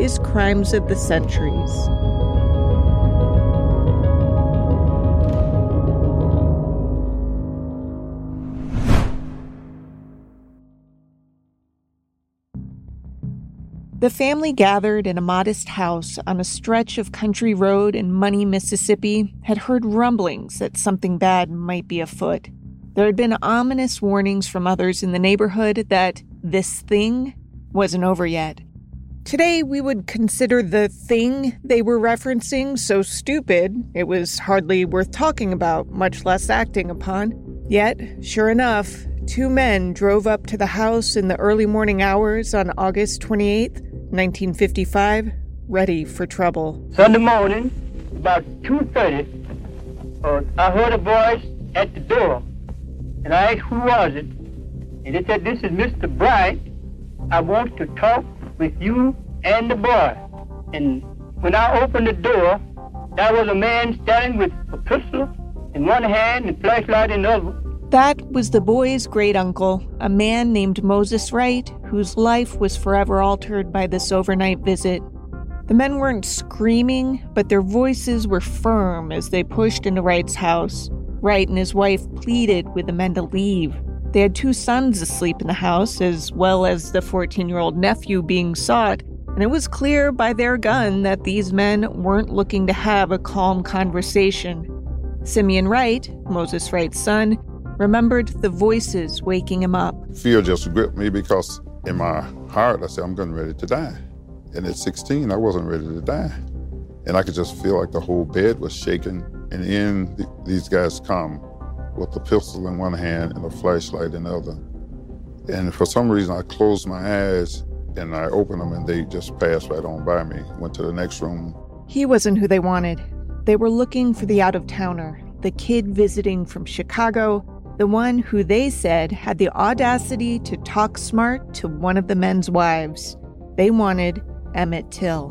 is Crimes of the Centuries. The family gathered in a modest house on a stretch of country road in Money, Mississippi, had heard rumblings that something bad might be afoot. There had been ominous warnings from others in the neighborhood that this thing wasn't over yet. Today, we would consider the thing they were referencing so stupid it was hardly worth talking about, much less acting upon. Yet, sure enough, two men drove up to the house in the early morning hours on August 28th 1955, ready for trouble. Sunday morning, about 2.30, uh, I heard a voice at the door, and I asked who was it, and they said, this is Mr. Bryant. I want to talk with you and the boy. And when I opened the door, there was a man standing with a pistol in one hand and flashlight in the other. That was the boy's great uncle, a man named Moses Wright, whose life was forever altered by this overnight visit. The men weren't screaming, but their voices were firm as they pushed into Wright's house. Wright and his wife pleaded with the men to leave. They had two sons asleep in the house, as well as the 14 year old nephew being sought, and it was clear by their gun that these men weren't looking to have a calm conversation. Simeon Wright, Moses Wright's son, remembered the voices waking him up. Fear just gripped me because in my heart I said, I'm getting ready to die. And at 16, I wasn't ready to die. And I could just feel like the whole bed was shaking. And in th- these guys come with a pistol in one hand and a flashlight in the other. And for some reason, I closed my eyes and I opened them and they just passed right on by me. Went to the next room. He wasn't who they wanted. They were looking for the out of towner, the kid visiting from Chicago the one who they said had the audacity to talk smart to one of the men's wives. They wanted Emmett Till.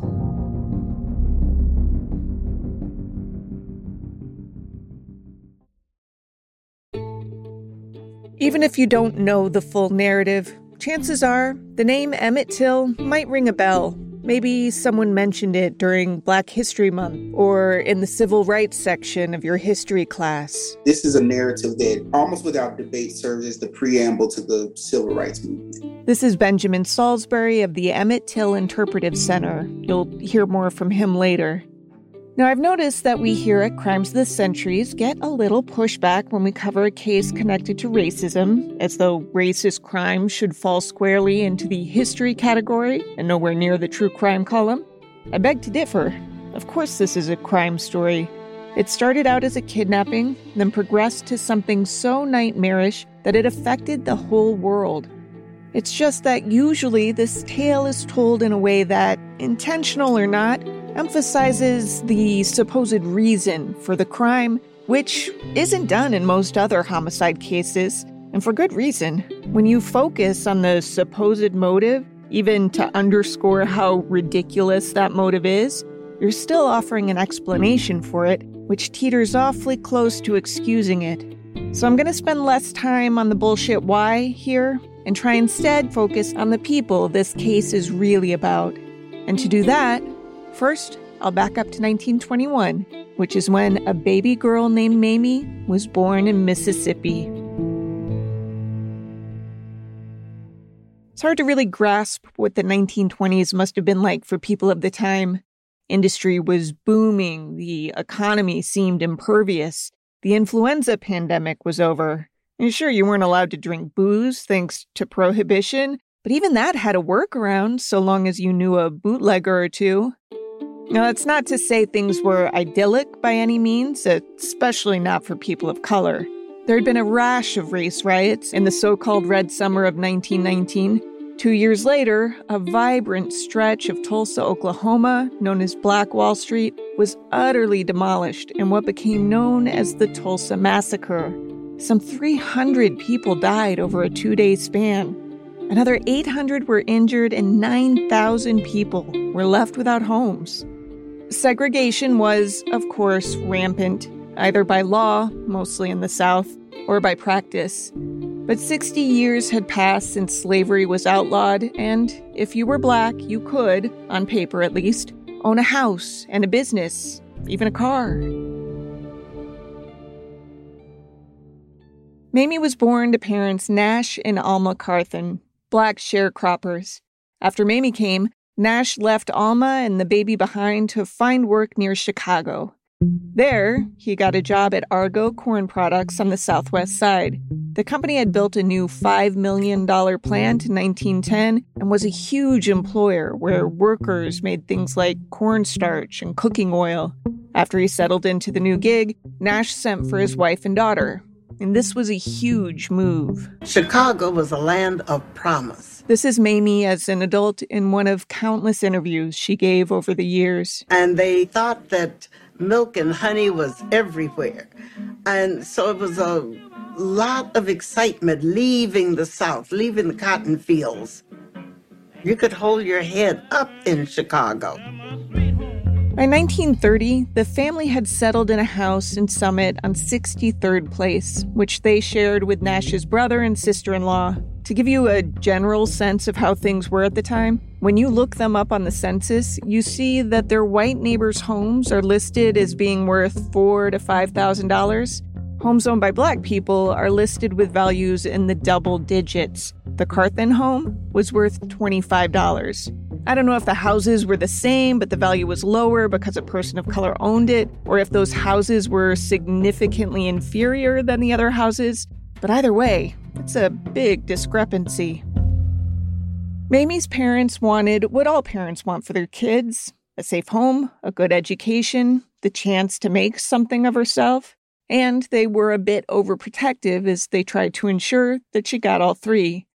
Even if you don't know the full narrative, chances are the name Emmett Till might ring a bell Maybe someone mentioned it during Black History Month or in the civil rights section of your history class. This is a narrative that almost without debate serves as the preamble to the civil rights movement. This is Benjamin Saulsberry of the Emmett Till Interpretive Center. You'll hear more from him later. Now, I've noticed that we here at Crimes of the Centuries get a little pushback when we cover a case connected to racism, as though racist crime should fall squarely into the history category and nowhere near the true crime column. I beg to differ. Of course, this is a crime story. It started out as a kidnapping, then progressed to something so nightmarish that it affected the whole world. It's just that usually this tale is told in a way that, intentional or not, emphasizes the supposed reason for the crime, which isn't done in most other homicide cases, and for good reason. When you focus on the supposed motive, even to underscore how ridiculous that motive is, you're still offering an explanation for it, which teeters awfully close to excusing it. So I'm going to spend less time on the bullshit why here and try instead focus on the people this case is really about. And to do that, First, I'll back up to 1921, which is when a baby girl named Mamie was born in Mississippi. It's hard to really grasp what the 1920s must have been like for people of the time. Industry was booming, the economy seemed impervious, the influenza pandemic was over. And sure, you weren't allowed to drink booze thanks to prohibition, but even that had a workaround so long as you knew a bootlegger or two. Now, it's not to say things were idyllic by any means, especially not for people of color. There had been a rash of race riots in the so called Red Summer of 1919. Two years later, a vibrant stretch of Tulsa, Oklahoma, known as Black Wall Street, was utterly demolished in what became known as the Tulsa Massacre. Some 300 people died over a two day span. Another 800 were injured, and 9,000 people were left without homes. Segregation was, of course, rampant, either by law, mostly in the South, or by practice. But 60 years had passed since slavery was outlawed, and if you were black, you could, on paper at least, own a house and a business, even a car. Mamie was born to parents Nash and Alma Carthan, black sharecroppers. After Mamie came, Nash left Alma and the baby behind to find work near Chicago. There, he got a job at Argo Corn Products on the southwest side. The company had built a new $5 million plant in 1910 and was a huge employer where workers made things like cornstarch and cooking oil. After he settled into the new gig, Nash sent for his wife and daughter. And this was a huge move. Chicago was a land of promise. This is Mamie as an adult in one of countless interviews she gave over the years. And they thought that milk and honey was everywhere. And so it was a lot of excitement leaving the South, leaving the cotton fields. You could hold your head up in Chicago. By 1930, the family had settled in a house in Summit on 63rd Place, which they shared with Nash's brother and sister in law. To give you a general sense of how things were at the time, when you look them up on the census, you see that their white neighbors' homes are listed as being worth four to five thousand dollars. Homes owned by black people are listed with values in the double digits. The Carthan home was worth $25. I don't know if the houses were the same, but the value was lower because a person of color owned it, or if those houses were significantly inferior than the other houses. But either way, it's a big discrepancy. Mamie's parents wanted what all parents want for their kids a safe home, a good education, the chance to make something of herself, and they were a bit overprotective as they tried to ensure that she got all three.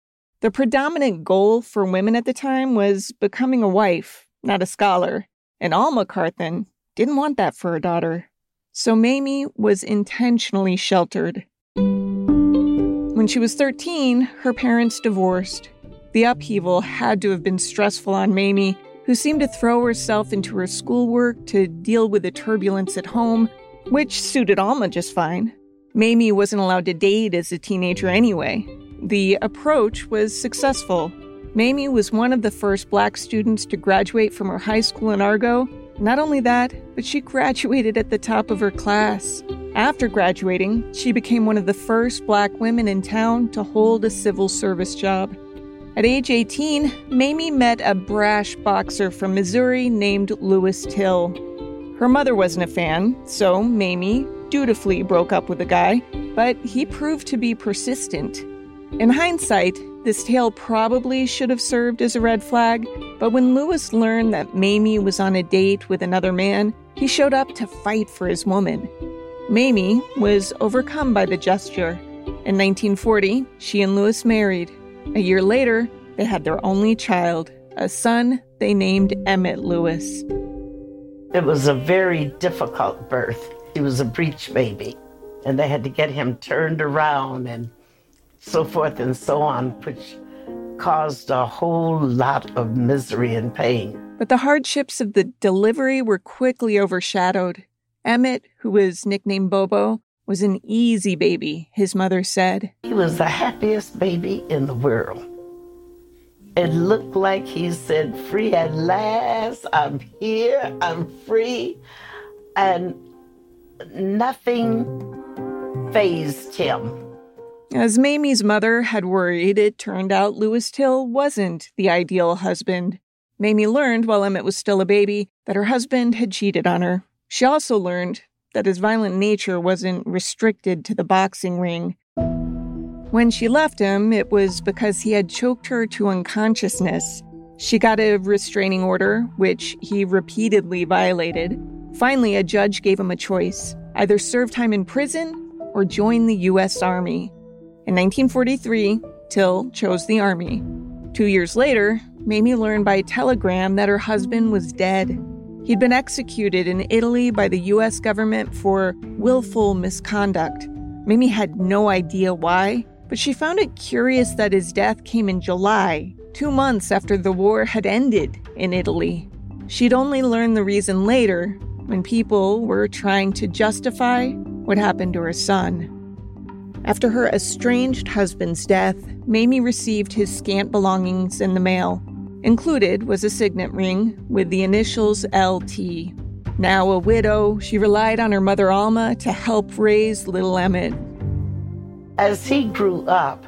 The predominant goal for women at the time was becoming a wife, not a scholar, and Alma Carthan didn't want that for her daughter. So Mamie was intentionally sheltered. When she was 13, her parents divorced. The upheaval had to have been stressful on Mamie, who seemed to throw herself into her schoolwork to deal with the turbulence at home, which suited Alma just fine. Mamie wasn't allowed to date as a teenager anyway, the approach was successful. Mamie was one of the first black students to graduate from her high school in Argo. Not only that, but she graduated at the top of her class. After graduating, she became one of the first black women in town to hold a civil service job. At age 18, Mamie met a brash boxer from Missouri named Lewis Till. Her mother wasn't a fan, so Mamie dutifully broke up with the guy, but he proved to be persistent. In hindsight, this tale probably should have served as a red flag, but when Lewis learned that Mamie was on a date with another man, he showed up to fight for his woman. Mamie was overcome by the gesture. In 1940, she and Lewis married. A year later, they had their only child, a son they named Emmett Lewis. It was a very difficult birth. He was a breech baby, and they had to get him turned around and so forth and so on, which caused a whole lot of misery and pain. But the hardships of the delivery were quickly overshadowed. Emmett, who was nicknamed Bobo, was an easy baby, his mother said. He was the happiest baby in the world. It looked like he said, Free at last, I'm here, I'm free. And nothing phased him. As Mamie's mother had worried, it turned out Lewis Till wasn't the ideal husband. Mamie learned while Emmett was still a baby that her husband had cheated on her. She also learned that his violent nature wasn't restricted to the boxing ring. When she left him, it was because he had choked her to unconsciousness. She got a restraining order, which he repeatedly violated. Finally, a judge gave him a choice either serve time in prison or join the U.S. Army. In 1943, Till chose the Army. Two years later, Mamie learned by telegram that her husband was dead. He'd been executed in Italy by the US government for willful misconduct. Mamie had no idea why, but she found it curious that his death came in July, two months after the war had ended in Italy. She'd only learned the reason later when people were trying to justify what happened to her son. After her estranged husband's death, Mamie received his scant belongings in the mail. Included was a signet ring with the initials LT. Now a widow, she relied on her mother Alma to help raise little Emmett. As he grew up,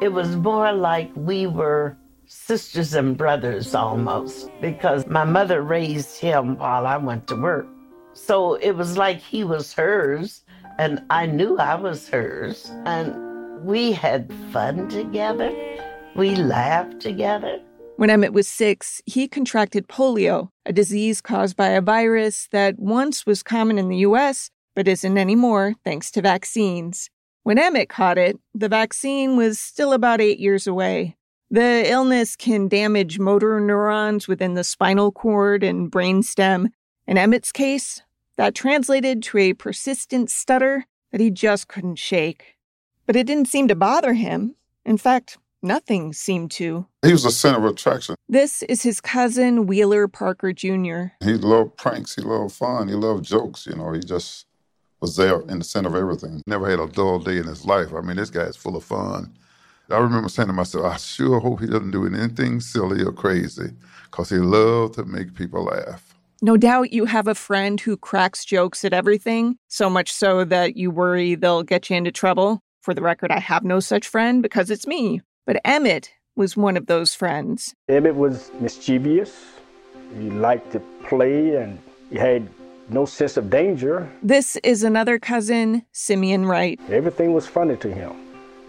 it was more like we were sisters and brothers almost because my mother raised him while I went to work. So it was like he was hers and I knew I was hers. And we had fun together. We laughed together. When Emmett was six, he contracted polio, a disease caused by a virus that once was common in the US, but isn't anymore thanks to vaccines. When Emmett caught it, the vaccine was still about eight years away. The illness can damage motor neurons within the spinal cord and brainstem. In Emmett's case, that translated to a persistent stutter that he just couldn't shake. But it didn't seem to bother him. In fact, nothing seemed to. He was a center of attraction. This is his cousin, Wheeler Parker Jr. He loved pranks, he loved fun, he loved jokes, you know, he just was there in the center of everything. Never had a dull day in his life. I mean, this guy is full of fun. I remember saying to myself, I sure hope he doesn't do anything silly or crazy because he loved to make people laugh. No doubt you have a friend who cracks jokes at everything, so much so that you worry they'll get you into trouble. For the record, I have no such friend because it's me. But Emmett was one of those friends. Emmett was mischievous. He liked to play and he had no sense of danger. This is another cousin, Simeon Wright. Everything was funny to him.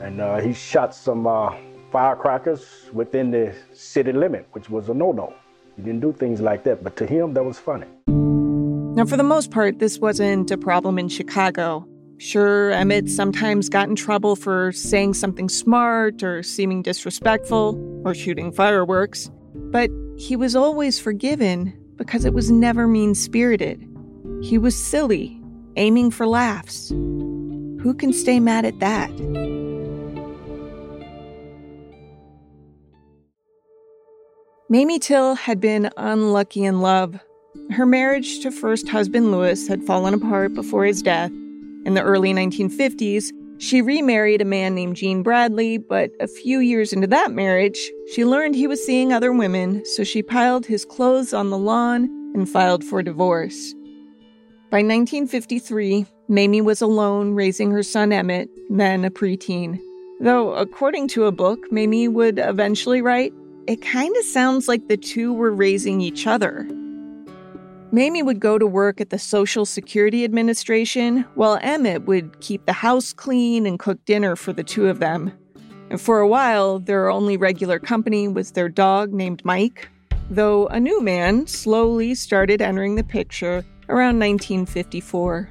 And uh, he shot some uh, firecrackers within the city limit, which was a no no. He didn't do things like that, but to him, that was funny. Now, for the most part, this wasn't a problem in Chicago. Sure, Emmett sometimes got in trouble for saying something smart or seeming disrespectful or shooting fireworks, but he was always forgiven because it was never mean spirited. He was silly, aiming for laughs. Who can stay mad at that? Mamie Till had been unlucky in love. Her marriage to first husband Lewis had fallen apart before his death. In the early 1950s, she remarried a man named Gene Bradley, but a few years into that marriage, she learned he was seeing other women, so she piled his clothes on the lawn and filed for divorce. By 1953, Mamie was alone raising her son Emmett, then a preteen. Though, according to a book Mamie would eventually write, it kind of sounds like the two were raising each other. Mamie would go to work at the Social Security Administration, while Emmett would keep the house clean and cook dinner for the two of them. And for a while, their only regular company was their dog named Mike, though a new man slowly started entering the picture around 1954.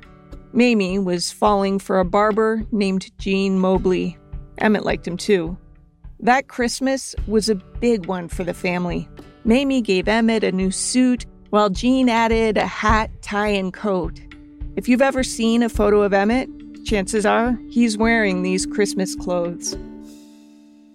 Mamie was falling for a barber named Gene Mobley. Emmett liked him too. That Christmas was a big one for the family. Mamie gave Emmett a new suit, while Gene added a hat, tie, and coat. If you've ever seen a photo of Emmett, chances are he's wearing these Christmas clothes.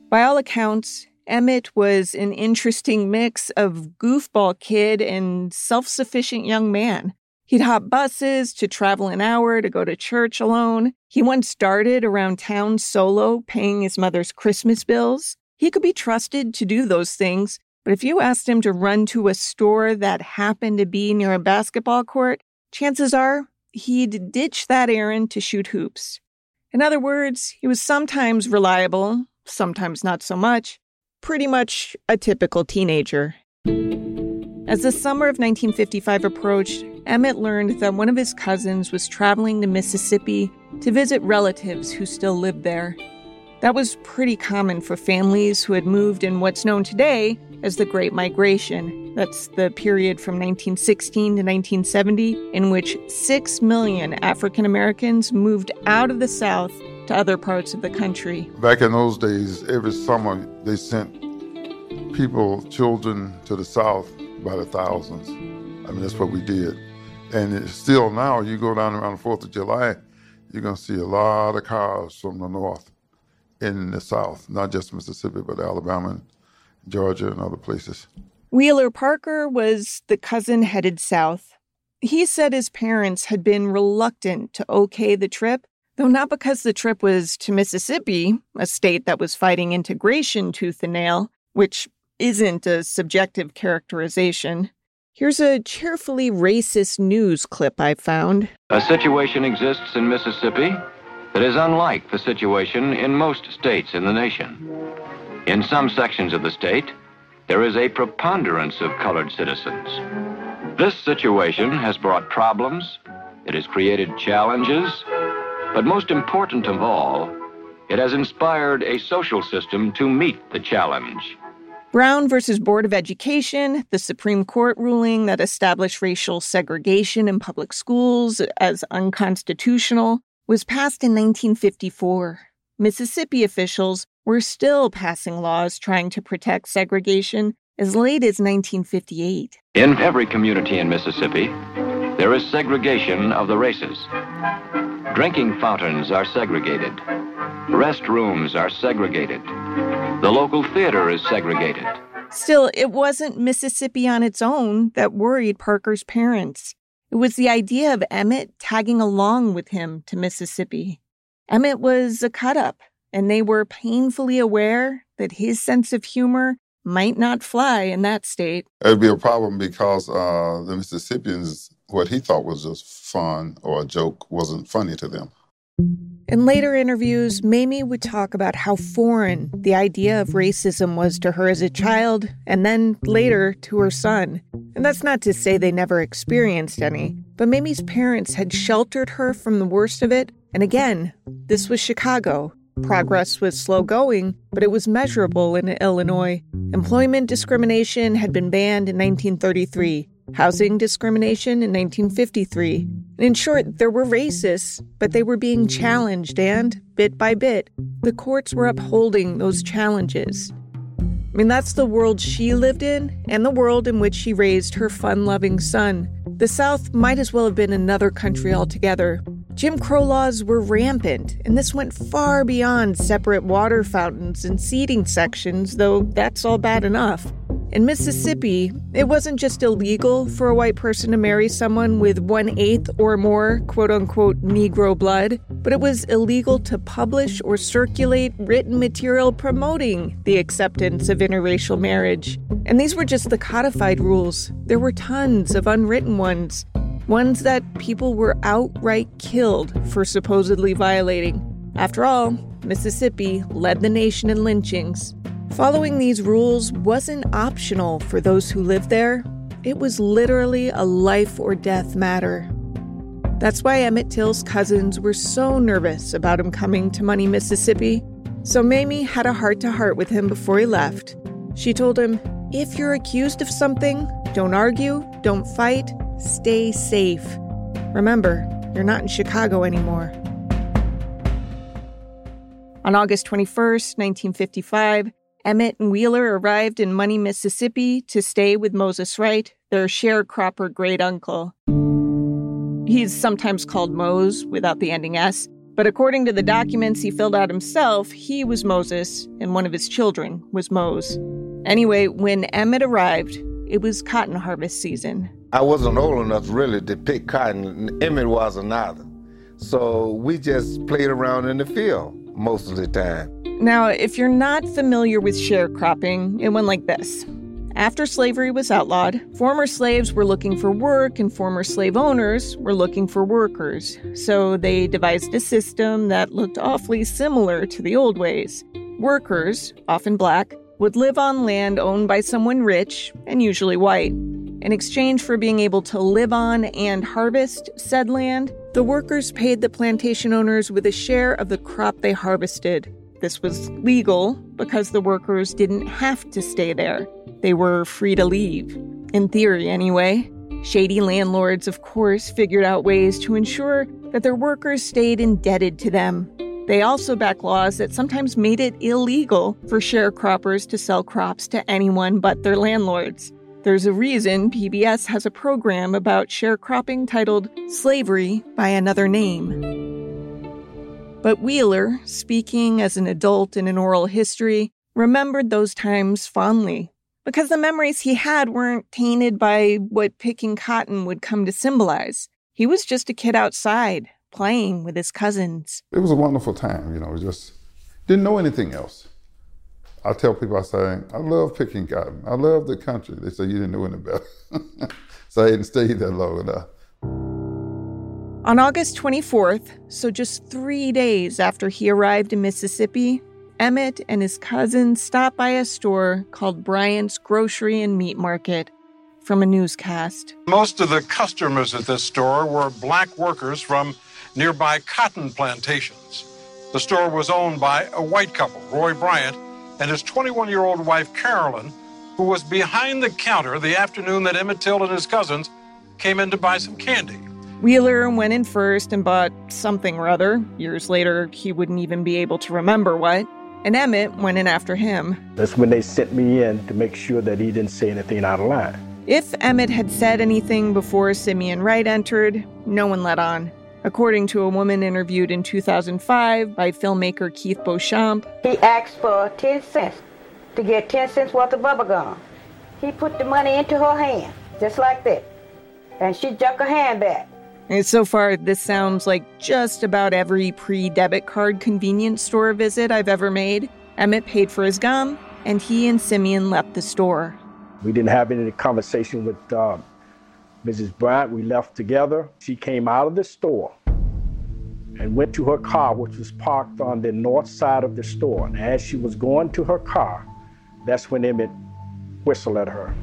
By all accounts, Emmett was an interesting mix of goofball kid and self sufficient young man. He'd hop buses to travel an hour to go to church alone. He once darted around town solo, paying his mother's Christmas bills. He could be trusted to do those things, but if you asked him to run to a store that happened to be near a basketball court, chances are he'd ditch that errand to shoot hoops. In other words, he was sometimes reliable, sometimes not so much, pretty much a typical teenager. As the summer of 1955 approached, Emmett learned that one of his cousins was traveling to Mississippi to visit relatives who still lived there. That was pretty common for families who had moved in what's known today as the Great Migration. That's the period from 1916 to 1970 in which 6 million African Americans moved out of the South to other parts of the country. Back in those days, every summer they sent people, children to the south by the thousands. I mean, that's what we did. And still now, you go down around the 4th of July, you're going to see a lot of cars from the north in the south, not just Mississippi, but Alabama and Georgia and other places. Wheeler Parker was the cousin headed south. He said his parents had been reluctant to okay the trip, though not because the trip was to Mississippi, a state that was fighting integration tooth and nail, which isn't a subjective characterization. Here's a cheerfully racist news clip I found. A situation exists in Mississippi that is unlike the situation in most states in the nation. In some sections of the state, there is a preponderance of colored citizens. This situation has brought problems, it has created challenges, but most important of all, it has inspired a social system to meet the challenge. Brown versus Board of Education, the Supreme Court ruling that established racial segregation in public schools as unconstitutional, was passed in 1954. Mississippi officials were still passing laws trying to protect segregation as late as 1958. In every community in Mississippi, there is segregation of the races. Drinking fountains are segregated. Restrooms are segregated. The local theater is segregated. Still, it wasn't Mississippi on its own that worried Parker's parents. It was the idea of Emmett tagging along with him to Mississippi. Emmett was a cut up, and they were painfully aware that his sense of humor might not fly in that state. It would be a problem because uh, the Mississippians, what he thought was just fun or a joke, wasn't funny to them. In later interviews, Mamie would talk about how foreign the idea of racism was to her as a child, and then later to her son. And that's not to say they never experienced any, but Mamie's parents had sheltered her from the worst of it. And again, this was Chicago. Mm. Progress was slow going, but it was measurable in Illinois. Employment discrimination had been banned in 1933 housing discrimination in 1953. In short, there were racists, but they were being challenged, and bit by bit, the courts were upholding those challenges. I mean, that's the world she lived in, and the world in which she raised her fun loving son. The South might as well have been another country altogether. Jim Crow laws were rampant, and this went far beyond separate water fountains and seating sections, though that's all bad enough. In Mississippi, it wasn't just illegal for a white person to marry someone with one eighth or more quote unquote Negro blood, but it was illegal to publish or circulate written material promoting the acceptance of interracial marriage. And these were just the codified rules. There were tons of unwritten ones, ones that people were outright killed for supposedly violating. After all, Mississippi led the nation in lynchings. Following these rules wasn't optional for those who lived there, it was literally a life or death matter. That's why Emmett Till's cousins were so nervous about him coming to Money, Mississippi. So Mamie had a heart to heart with him before he left. She told him, If you're accused of something, don't argue, don't fight, stay safe. Remember, you're not in Chicago anymore. On August 21st, 1955, Emmett and Wheeler arrived in Money, Mississippi to stay with Moses Wright, their sharecropper great uncle. He's sometimes called Mose without the ending S, but according to the documents he filled out himself, he was Moses and one of his children was Mose. Anyway, when Emmett arrived, it was cotton harvest season. I wasn't old enough really to pick cotton. Emmett wasn't either. So we just played around in the field most of the time. Now, if you're not familiar with sharecropping, it went like this. After slavery was outlawed, former slaves were looking for work and former slave owners were looking for workers. So they devised a system that looked awfully similar to the old ways. Workers, often black, would live on land owned by someone rich and usually white. In exchange for being able to live on and harvest said land, the workers paid the plantation owners with a share of the crop they harvested. This was legal because the workers didn't have to stay there. They were free to leave. In theory, anyway. Shady landlords, of course, figured out ways to ensure that their workers stayed indebted to them. They also back laws that sometimes made it illegal for sharecroppers to sell crops to anyone but their landlords. There's a reason PBS has a program about sharecropping titled Slavery by Another Name. But Wheeler, speaking as an adult in an oral history, remembered those times fondly because the memories he had weren't tainted by what picking cotton would come to symbolize. He was just a kid outside, playing with his cousins. It was a wonderful time, you know, just didn't know anything else. I tell people, I say, I love picking cotton. I love the country. They say, you didn't know any better. so I didn't stay there long enough. On August 24th, so just three days after he arrived in Mississippi, Emmett and his cousin stopped by a store called Bryant's Grocery and Meat Market from a newscast. Most of the customers at this store were black workers from nearby cotton plantations. The store was owned by a white couple, Roy Bryant and his 21 year old wife, Carolyn, who was behind the counter the afternoon that Emmett Till and his cousins came in to buy some candy. Wheeler went in first and bought something or other. Years later, he wouldn't even be able to remember what. And Emmett went in after him. That's when they sent me in to make sure that he didn't say anything out of line. If Emmett had said anything before Simeon Wright entered, no one let on. According to a woman interviewed in 2005 by filmmaker Keith Beauchamp, he asked for 10 cents to get 10 cents worth of bubble gum. He put the money into her hand, just like that. And she jerked her hand back. And so far, this sounds like just about every pre debit card convenience store visit I've ever made. Emmett paid for his gum, and he and Simeon left the store. We didn't have any conversation with uh, Mrs. Bryant, we left together. She came out of the store and went to her car, which was parked on the north side of the store. And as she was going to her car, that's when Emmett whistled at her.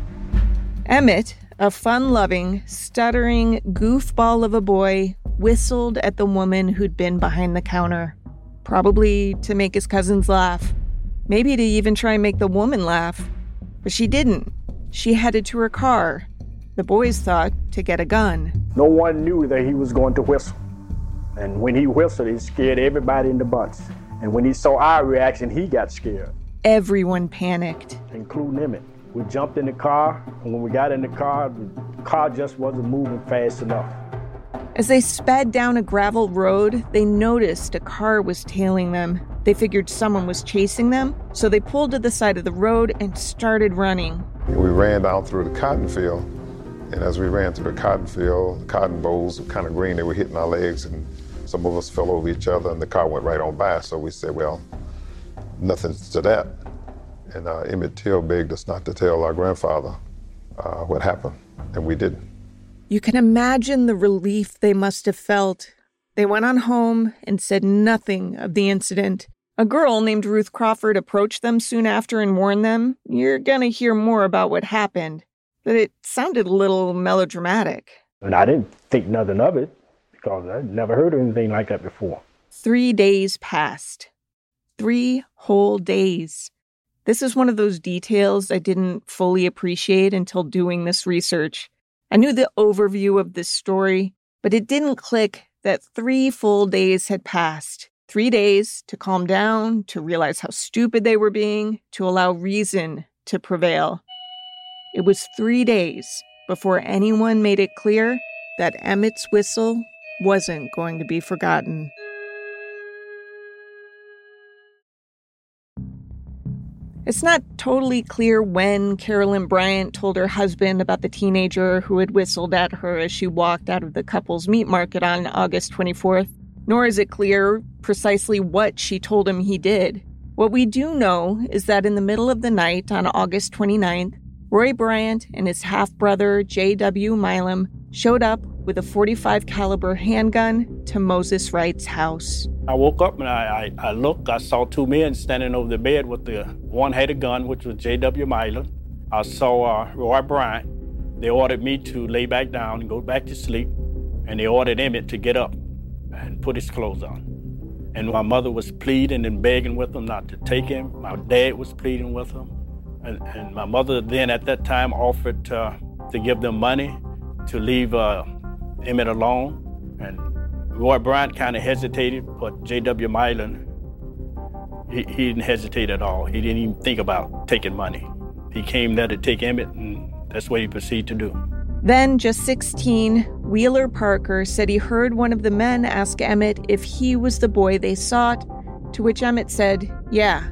Emmett, a fun loving, stuttering goofball of a boy, whistled at the woman who'd been behind the counter, probably to make his cousins laugh, maybe to even try and make the woman laugh. But she didn't. She headed to her car the boys thought to get a gun. No one knew that he was going to whistle. And when he whistled, it scared everybody in the bunch. And when he saw our reaction, he got scared. Everyone panicked, including Emmett. We jumped in the car, and when we got in the car, the car just wasn't moving fast enough. As they sped down a gravel road, they noticed a car was tailing them. They figured someone was chasing them, so they pulled to the side of the road and started running. We ran down through the cotton field, and as we ran through the cotton field, the cotton bolls were kind of green, they were hitting our legs, and some of us fell over each other, and the car went right on by. So we said, well, nothing to that. And uh, Emmett Till begged us not to tell our grandfather uh, what happened, and we didn't. You can imagine the relief they must have felt. They went on home and said nothing of the incident. A girl named Ruth Crawford approached them soon after and warned them, You're going to hear more about what happened that it sounded a little melodramatic. And I didn't think nothing of it because I'd never heard of anything like that before. Three days passed. Three whole days. This is one of those details I didn't fully appreciate until doing this research. I knew the overview of this story, but it didn't click that three full days had passed. Three days to calm down, to realize how stupid they were being, to allow reason to prevail. It was three days before anyone made it clear that Emmett's whistle wasn't going to be forgotten. It's not totally clear when Carolyn Bryant told her husband about the teenager who had whistled at her as she walked out of the couple's meat market on August 24th, nor is it clear precisely what she told him he did. What we do know is that in the middle of the night on August 29th, Roy Bryant and his half-brother J.W. Milam showed up with a 45 caliber handgun to Moses Wright's house. I woke up and I, I, I, looked. I saw two men standing over the bed with the one had a gun, which was J.W. Milam. I saw uh, Roy Bryant. They ordered me to lay back down and go back to sleep, and they ordered Emmett to get up and put his clothes on. And my mother was pleading and begging with him not to take him. My dad was pleading with him. And, and my mother then at that time offered uh, to give them money to leave uh, Emmett alone. And Roy Bryant kind of hesitated, but J.W. Milam, he, he didn't hesitate at all. He didn't even think about taking money. He came there to take Emmett, and that's what he proceeded to do. Then, just 16, Wheeler Parker said he heard one of the men ask Emmett if he was the boy they sought, to which Emmett said, Yeah.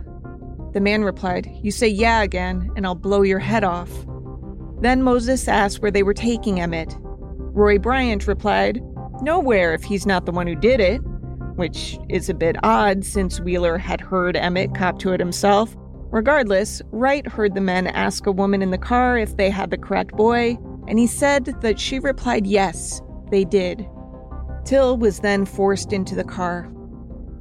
The man replied, You say yeah again, and I'll blow your head off. Then Moses asked where they were taking Emmett. Roy Bryant replied, Nowhere if he's not the one who did it, which is a bit odd since Wheeler had heard Emmett cop to it himself. Regardless, Wright heard the men ask a woman in the car if they had the correct boy, and he said that she replied yes, they did. Till was then forced into the car.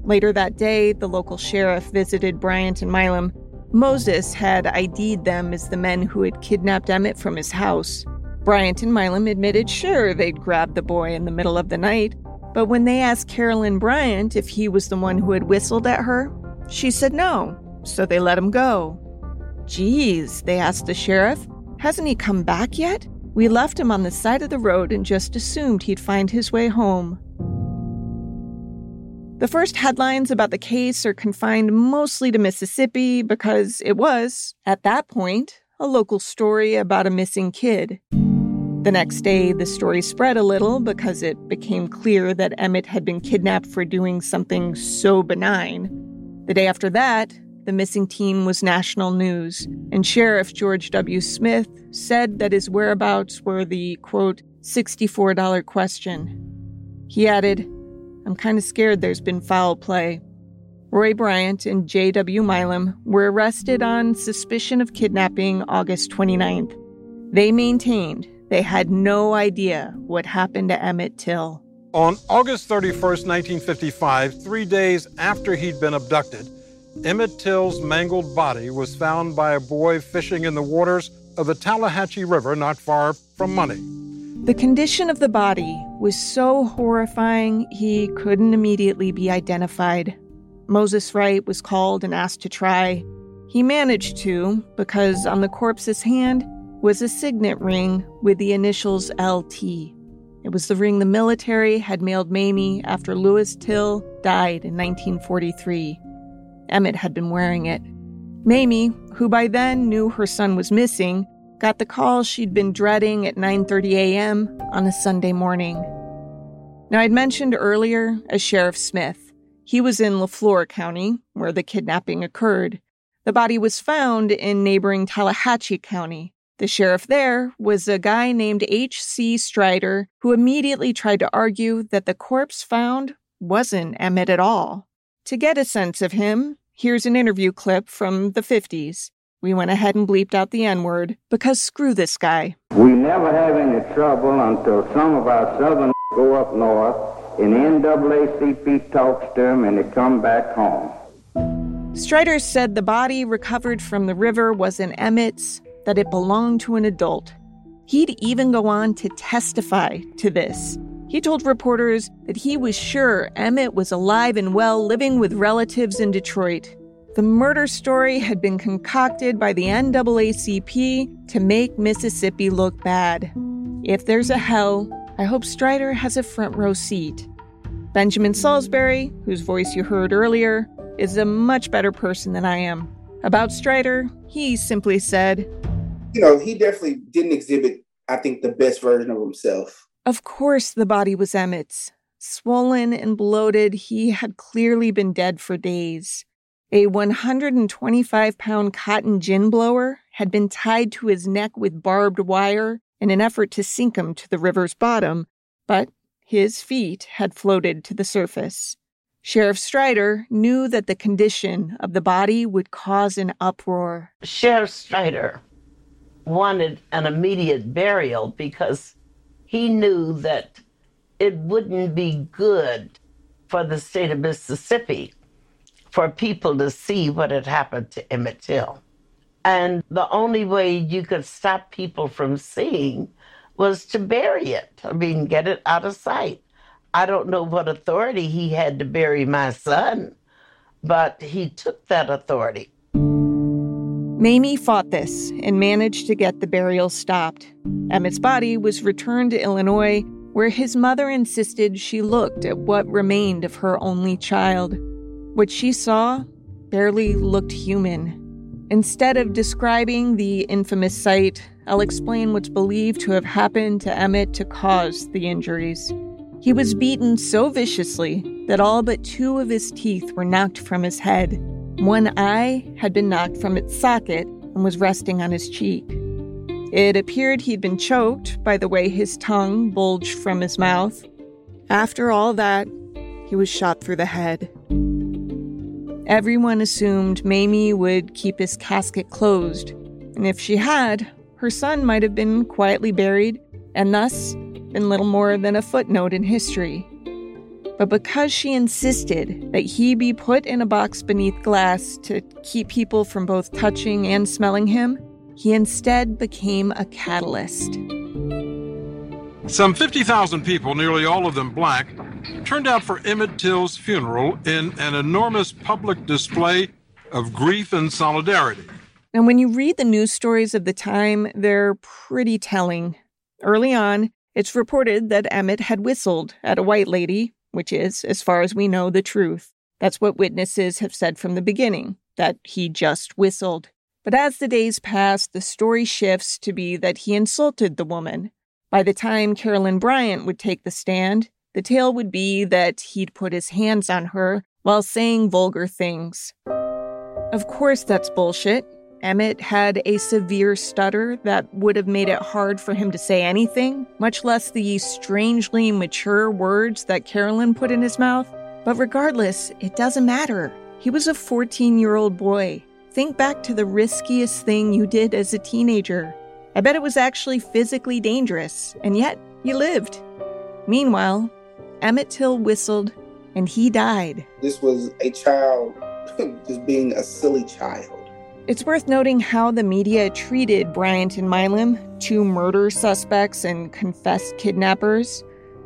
Later that day, the local sheriff visited Bryant and Milam. Moses had ID'd them as the men who had kidnapped Emmett from his house. Bryant and Milam admitted sure they'd grabbed the boy in the middle of the night, but when they asked Carolyn Bryant if he was the one who had whistled at her, she said no, so they let him go. Geez, they asked the sheriff, hasn't he come back yet? We left him on the side of the road and just assumed he'd find his way home. The first headlines about the case are confined mostly to Mississippi because it was, at that point, a local story about a missing kid. The next day, the story spread a little because it became clear that Emmett had been kidnapped for doing something so benign. The day after that, the missing teen was national news, and Sheriff George W. Smith said that his whereabouts were the, quote, $64 question. He added, I'm kind of scared there's been foul play. Roy Bryant and J.W. Milam were arrested on suspicion of kidnapping August 29th. They maintained they had no idea what happened to Emmett Till. On August 31st, 1955, three days after he'd been abducted, Emmett Till's mangled body was found by a boy fishing in the waters of the Tallahatchie River not far from Money. The condition of the body was so horrifying he couldn't immediately be identified. Moses Wright was called and asked to try. He managed to because on the corpse's hand was a signet ring with the initials LT. It was the ring the military had mailed Mamie after Lewis Till died in 1943. Emmett had been wearing it. Mamie, who by then knew her son was missing, got the call she'd been dreading at 9:30 a.m. on a Sunday morning. Now I'd mentioned earlier as Sheriff Smith. He was in Leflore County, where the kidnapping occurred. The body was found in neighboring Tallahatchie County. The sheriff there was a guy named H.C. Strider, who immediately tried to argue that the corpse found wasn't Emmett at all. To get a sense of him, here's an interview clip from the 50s. We went ahead and bleeped out the N word because screw this guy. We never have any trouble until some of our southern go up north and NAACP talks to them and they come back home. Strider said the body recovered from the river wasn't Emmett's, that it belonged to an adult. He'd even go on to testify to this. He told reporters that he was sure Emmett was alive and well living with relatives in Detroit. The murder story had been concocted by the NAACP to make Mississippi look bad. If there's a hell, I hope Strider has a front row seat. Benjamin Saulsberry, whose voice you heard earlier, is a much better person than I am. About Strider, he simply said, You know, he definitely didn't exhibit, I think, the best version of himself. Of course, the body was Emmett's. Swollen and bloated, he had clearly been dead for days. A 125 pound cotton gin blower had been tied to his neck with barbed wire in an effort to sink him to the river's bottom, but his feet had floated to the surface. Sheriff Strider knew that the condition of the body would cause an uproar. Sheriff Strider wanted an immediate burial because he knew that it wouldn't be good for the state of Mississippi for people to see what had happened to Emmett Till. And the only way you could stop people from seeing was to bury it. I mean, get it out of sight. I don't know what authority he had to bury my son, but he took that authority. Mamie fought this and managed to get the burial stopped. Emmett's body was returned to Illinois, where his mother insisted she looked at what remained of her only child. What she saw barely looked human. Instead of describing the infamous sight, I'll explain what's believed to have happened to Emmett to cause the injuries. He was beaten so viciously that all but two of his teeth were knocked from his head. One eye had been knocked from its socket and was resting on his cheek. It appeared he'd been choked by the way his tongue bulged from his mouth. After all that, he was shot through the head. Everyone assumed Mamie would keep his casket closed, and if she had, her son might have been quietly buried and thus been little more than a footnote in history. But because she insisted that he be put in a box beneath glass to keep people from both touching and smelling him, he instead became a catalyst. Some 50,000 people, nearly all of them black, turned out for Emmett Till's funeral in an enormous public display of grief and solidarity. And when you read the news stories of the time, they're pretty telling. Early on, it's reported that Emmett had whistled at a white lady, which is, as far as we know, the truth. That's what witnesses have said from the beginning, that he just whistled. But as the days pass, the story shifts to be that he insulted the woman. By the time Carolyn Bryant would take the stand, the tale would be that he'd put his hands on her while saying vulgar things. Of course, that's bullshit. Emmett had a severe stutter that would have made it hard for him to say anything, much less the strangely mature words that Carolyn put in his mouth. But regardless, it doesn't matter. He was a 14 year old boy. Think back to the riskiest thing you did as a teenager. I bet it was actually physically dangerous, and yet you lived. Meanwhile, Emmett Till whistled and he died. This was a child just being a silly child. It's worth noting how the media treated Bryant and Milam, two murder suspects and confessed kidnappers.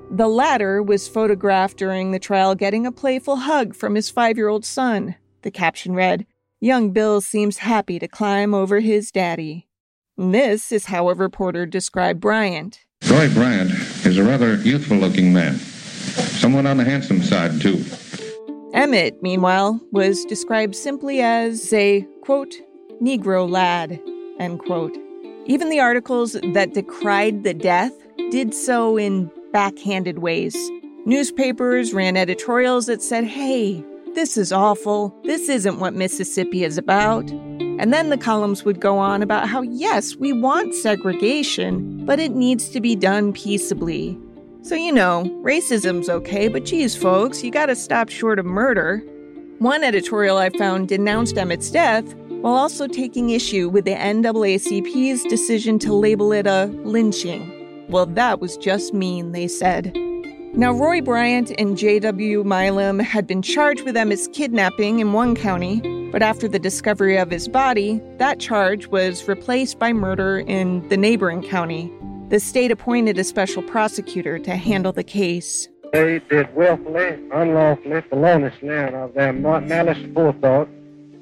The latter was photographed during the trial getting a playful hug from his five year old son. The caption read, Young Bill seems happy to climb over his daddy. This is how a reporter described Bryant. Roy Bryant is a rather youthful looking man, somewhat on the handsome side, too. Emmett, meanwhile, was described simply as a, quote, Negro lad, end quote. Even the articles that decried the death did so in backhanded ways. Newspapers ran editorials that said, hey, this is awful. This isn't what Mississippi is about. And then the columns would go on about how, yes, we want segregation, but it needs to be done peaceably. So, you know, racism's okay, but geez, folks, you gotta stop short of murder. One editorial I found denounced Emmett's death while also taking issue with the NAACP's decision to label it a lynching. Well, that was just mean, they said. Now, Roy Bryant and J.W. Milam had been charged with Emmett's kidnapping in one county, but after the discovery of his body, that charge was replaced by murder in the neighboring county. The state appointed a special prosecutor to handle the case. They did willfully, unlawfully, feloniously, and of their malice forethought,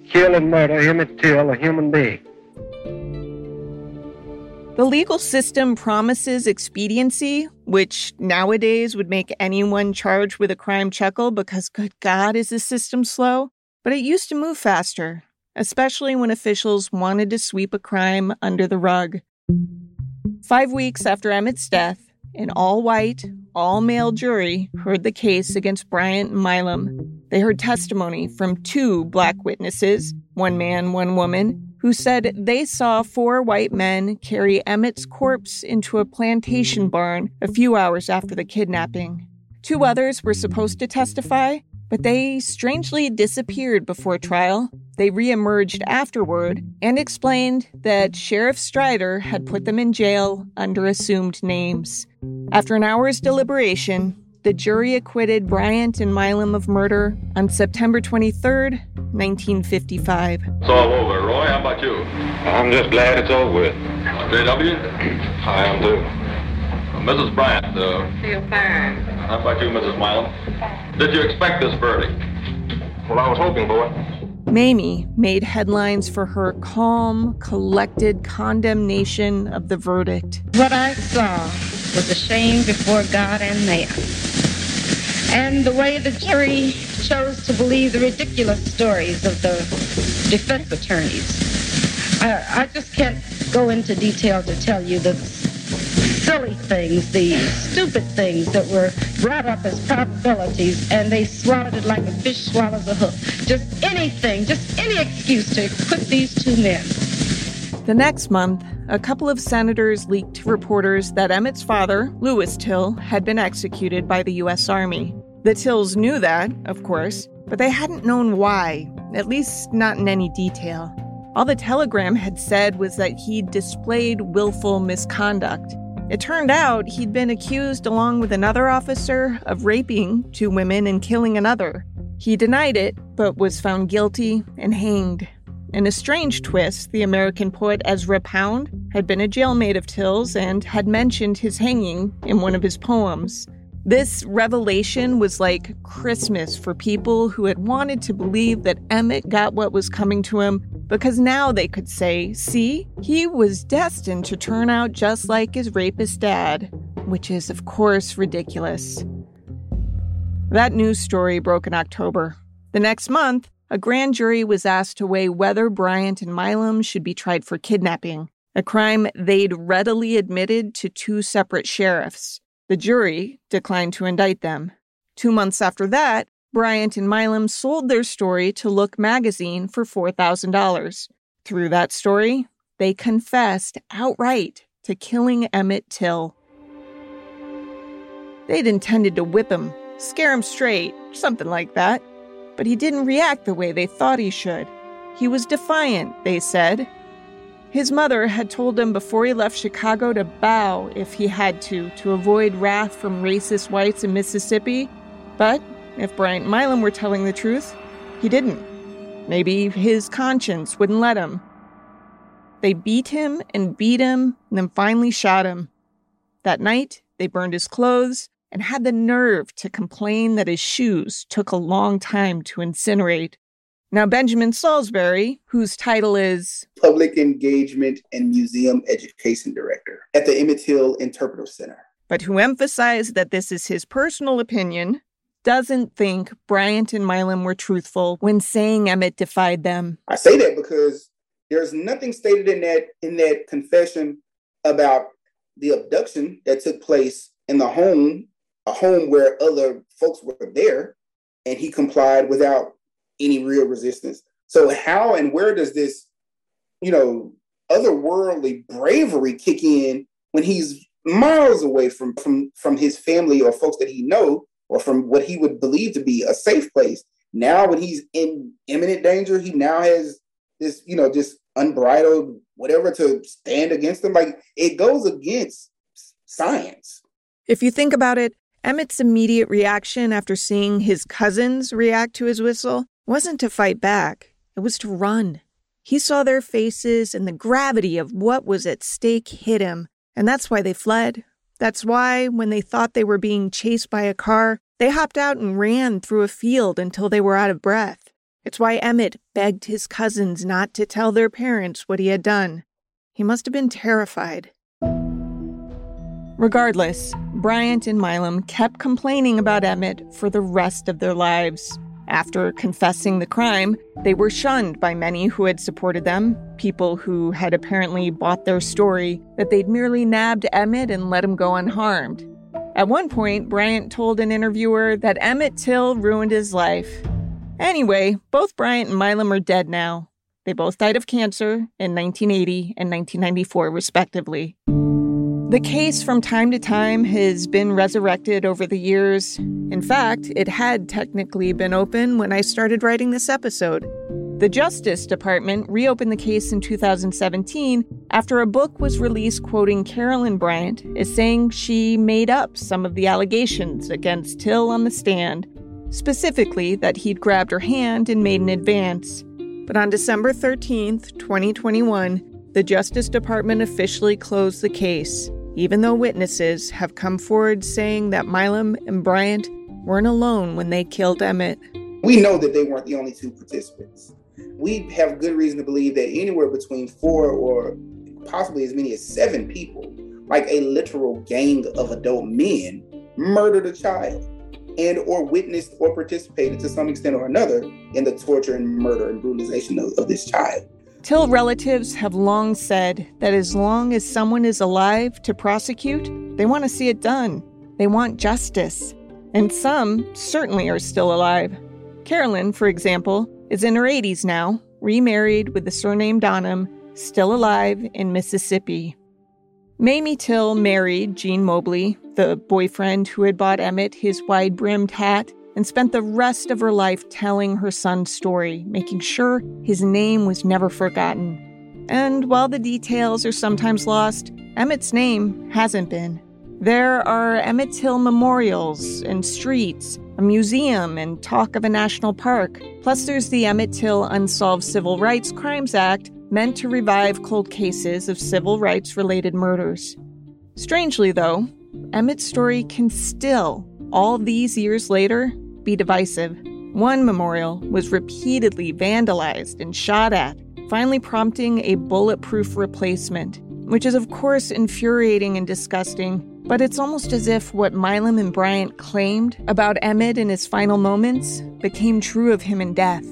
kill and murder Emmett Till, a human being. The legal system promises expediency, which nowadays would make anyone charged with a crime chuckle because, good God, is the system slow? But it used to move faster, especially when officials wanted to sweep a crime under the rug. Five weeks after Emmett's death, an all white, all male jury heard the case against Bryant and Milam. They heard testimony from two black witnesses, one man, one woman, who said they saw four white men carry Emmett's corpse into a plantation barn a few hours after the kidnapping. Two others were supposed to testify, but they strangely disappeared before trial. They reemerged afterward and explained that Sheriff Strider had put them in jail under assumed names. After an hour's deliberation, the jury acquitted Bryant and Milam of murder on September 23, 1955. It's all over. Roy, how about you? I'm just glad it's over with. J.W.? I am too. Mrs. Bryant, uh, Feel fine. how about you, Mrs. Milam? Did you expect this verdict? Well, I was hoping for it. Mamie made headlines for her calm, collected condemnation of the verdict. What I saw was a shame before God and man. And the way the jury chose to believe the ridiculous stories of the defense attorneys. I, I just can't go into detail to tell you the silly things, the stupid things that were brought up as probabilities, and they swallowed it like a fish swallows a hook. Just anything, just any excuse to acquit these two men. The next month, a couple of senators leaked to reporters that Emmett's father, Louis Till, had been executed by the U.S. Army. The Tills knew that, of course, but they hadn't known why, at least not in any detail. All the telegram had said was that he'd displayed willful misconduct. It turned out he'd been accused, along with another officer, of raping two women and killing another. He denied it, but was found guilty and hanged. In a strange twist, the American poet Ezra Pound had been a jailmate of Till's and had mentioned his hanging in one of his poems. This revelation was like Christmas for people who had wanted to believe that Emmett got what was coming to him because now they could say, see, he was destined to turn out just like his rapist dad, which is, of course, ridiculous. That news story broke in October. The next month, a grand jury was asked to weigh whether Bryant and Milam should be tried for kidnapping, a crime they'd readily admitted to two separate sheriffs. The jury declined to indict them. Two months after that, Bryant and Milam sold their story to Look magazine for $4,000. Through that story, they confessed outright to killing Emmett Till. They'd intended to whip him, scare him straight, something like that. But he didn't react the way they thought he should. He was defiant, they said, his mother had told him before he left Chicago to bow if he had to, to avoid wrath from racist whites in Mississippi. But if Bryant Milam were telling the truth, he didn't. Maybe his conscience wouldn't let him. They beat him and beat him and then finally shot him. That night, they burned his clothes and had the nerve to complain that his shoes took a long time to incinerate. Now, Benjamin Saulsberry, whose title is Public Engagement and Museum Education Director at the Emmett Till Interpretive Center, but who emphasized that this is his personal opinion, doesn't think Bryant and Milam were truthful when saying Emmett defied them. I say that because there's nothing stated in that in that confession about the abduction that took place in the home, a home where other folks were there, and he complied without any real resistance. So how and where does this, you know, otherworldly bravery kick in when he's miles away from from from his family or folks that he know or from what he would believe to be a safe place? Now when he's in imminent danger, he now has this, you know, just unbridled whatever to stand against them. Like it goes against science. If you think about it, Emmett's immediate reaction after seeing his cousins react to his whistle wasn't to fight back, it was to run. He saw their faces and the gravity of what was at stake hit him, and that's why they fled. That's why, when they thought they were being chased by a car, they hopped out and ran through a field until they were out of breath. It's why Emmett begged his cousins not to tell their parents what he had done. He must have been terrified. Regardless, Bryant and Milam kept complaining about Emmett for the rest of their lives. After confessing the crime, they were shunned by many who had supported them, people who had apparently bought their story that they'd merely nabbed Emmett and let him go unharmed. At one point, Bryant told an interviewer that Emmett Till ruined his life. Anyway, both Bryant and Milam are dead now. They both died of cancer in 1980 and 1994, respectively. The case from time to time has been resurrected over the years. In fact, it had technically been open when I started writing this episode. The Justice Department reopened the case in 2017 after a book was released quoting Carolyn Bryant as saying she made up some of the allegations against Till on the stand, specifically that he'd grabbed her hand and made an advance. But on December 13th, 2021, the Justice Department officially closed the case, even though witnesses have come forward saying that Milam and Bryant weren't alone when they killed Emmett. We know that they weren't the only two participants. We have good reason to believe that anywhere between four or possibly as many as seven people like a literal gang of adult men, murdered a child and or witnessed or participated to some extent or another in the torture and murder and brutalization of, of this child. Till relatives have long said that as long as someone is alive to prosecute, they want to see it done. They want justice. And some certainly are still alive. Carolyn, for example, is in her 80s now, remarried with the surname Donham, still alive in Mississippi. Mamie Till married Gene Mobley, the boyfriend who had bought Emmett his wide brimmed hat, and spent the rest of her life telling her son's story, making sure his name was never forgotten. And while the details are sometimes lost, Emmett's name hasn't been. There are Emmett Till memorials and streets, a museum, and talk of a national park. Plus, there's the Emmett Till Unsolved Civil Rights Crimes Act, meant to revive cold cases of civil rights related murders. Strangely, though, Emmett's story can still, all these years later, be divisive. One memorial was repeatedly vandalized and shot at, finally prompting a bulletproof replacement, which is, of course, infuriating and disgusting. But it's almost as if what Milam and Bryant claimed about Emmett in his final moments became true of him in death.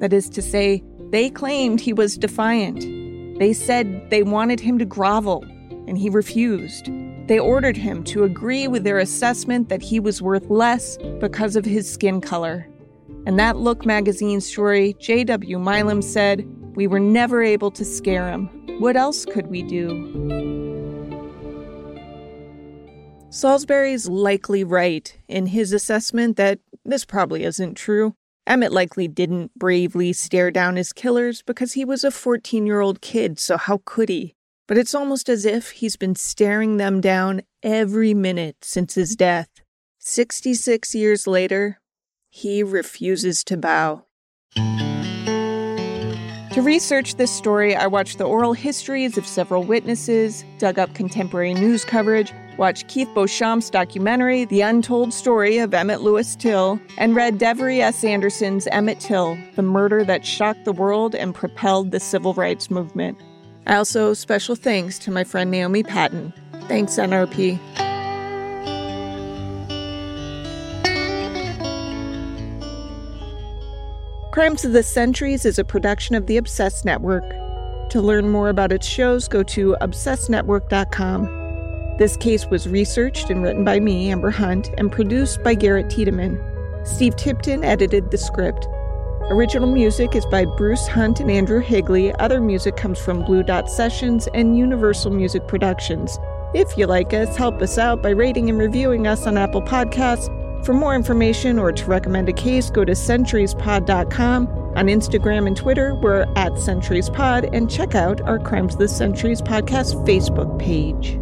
That is to say, they claimed he was defiant. They said they wanted him to grovel, and he refused. They ordered him to agree with their assessment that he was worth less because of his skin color. And that Look magazine story, J.W. Milam said, We were never able to scare him. What else could we do? Saulsberry's likely right in his assessment that this probably isn't true. Emmett likely didn't bravely stare down his killers because he was a 14 year old kid, so how could he? But it's almost as if he's been staring them down every minute since his death. 66 years later, he refuses to bow. To research this story, I watched the oral histories of several witnesses, dug up contemporary news coverage, watched Keith Beauchamp's documentary, The Untold Story of Emmett Louis Till, and read Devery S. Anderson's Emmett Till, The Murder That Shocked the World and Propelled the Civil Rights Movement. I also special thanks to my friend Naomi Patton. Thanks, NRP. Crimes of the Centuries is a production of the Obsessed Network. To learn more about its shows, go to obsessednetwork.com. This case was researched and written by me, Amber Hunt, and produced by Garrett Tiedemann. Steve Tipton edited the script. Original music is by Bruce Hunt and Andrew Higley. Other music comes from Blue Dot Sessions and Universal Music Productions. If you like us, help us out by rating and reviewing us on Apple Podcasts. For more information or to recommend a case, go to centuriespod.com. On Instagram and Twitter, we're at centuriespod, and check out our Crimes of the Centuries podcast Facebook page.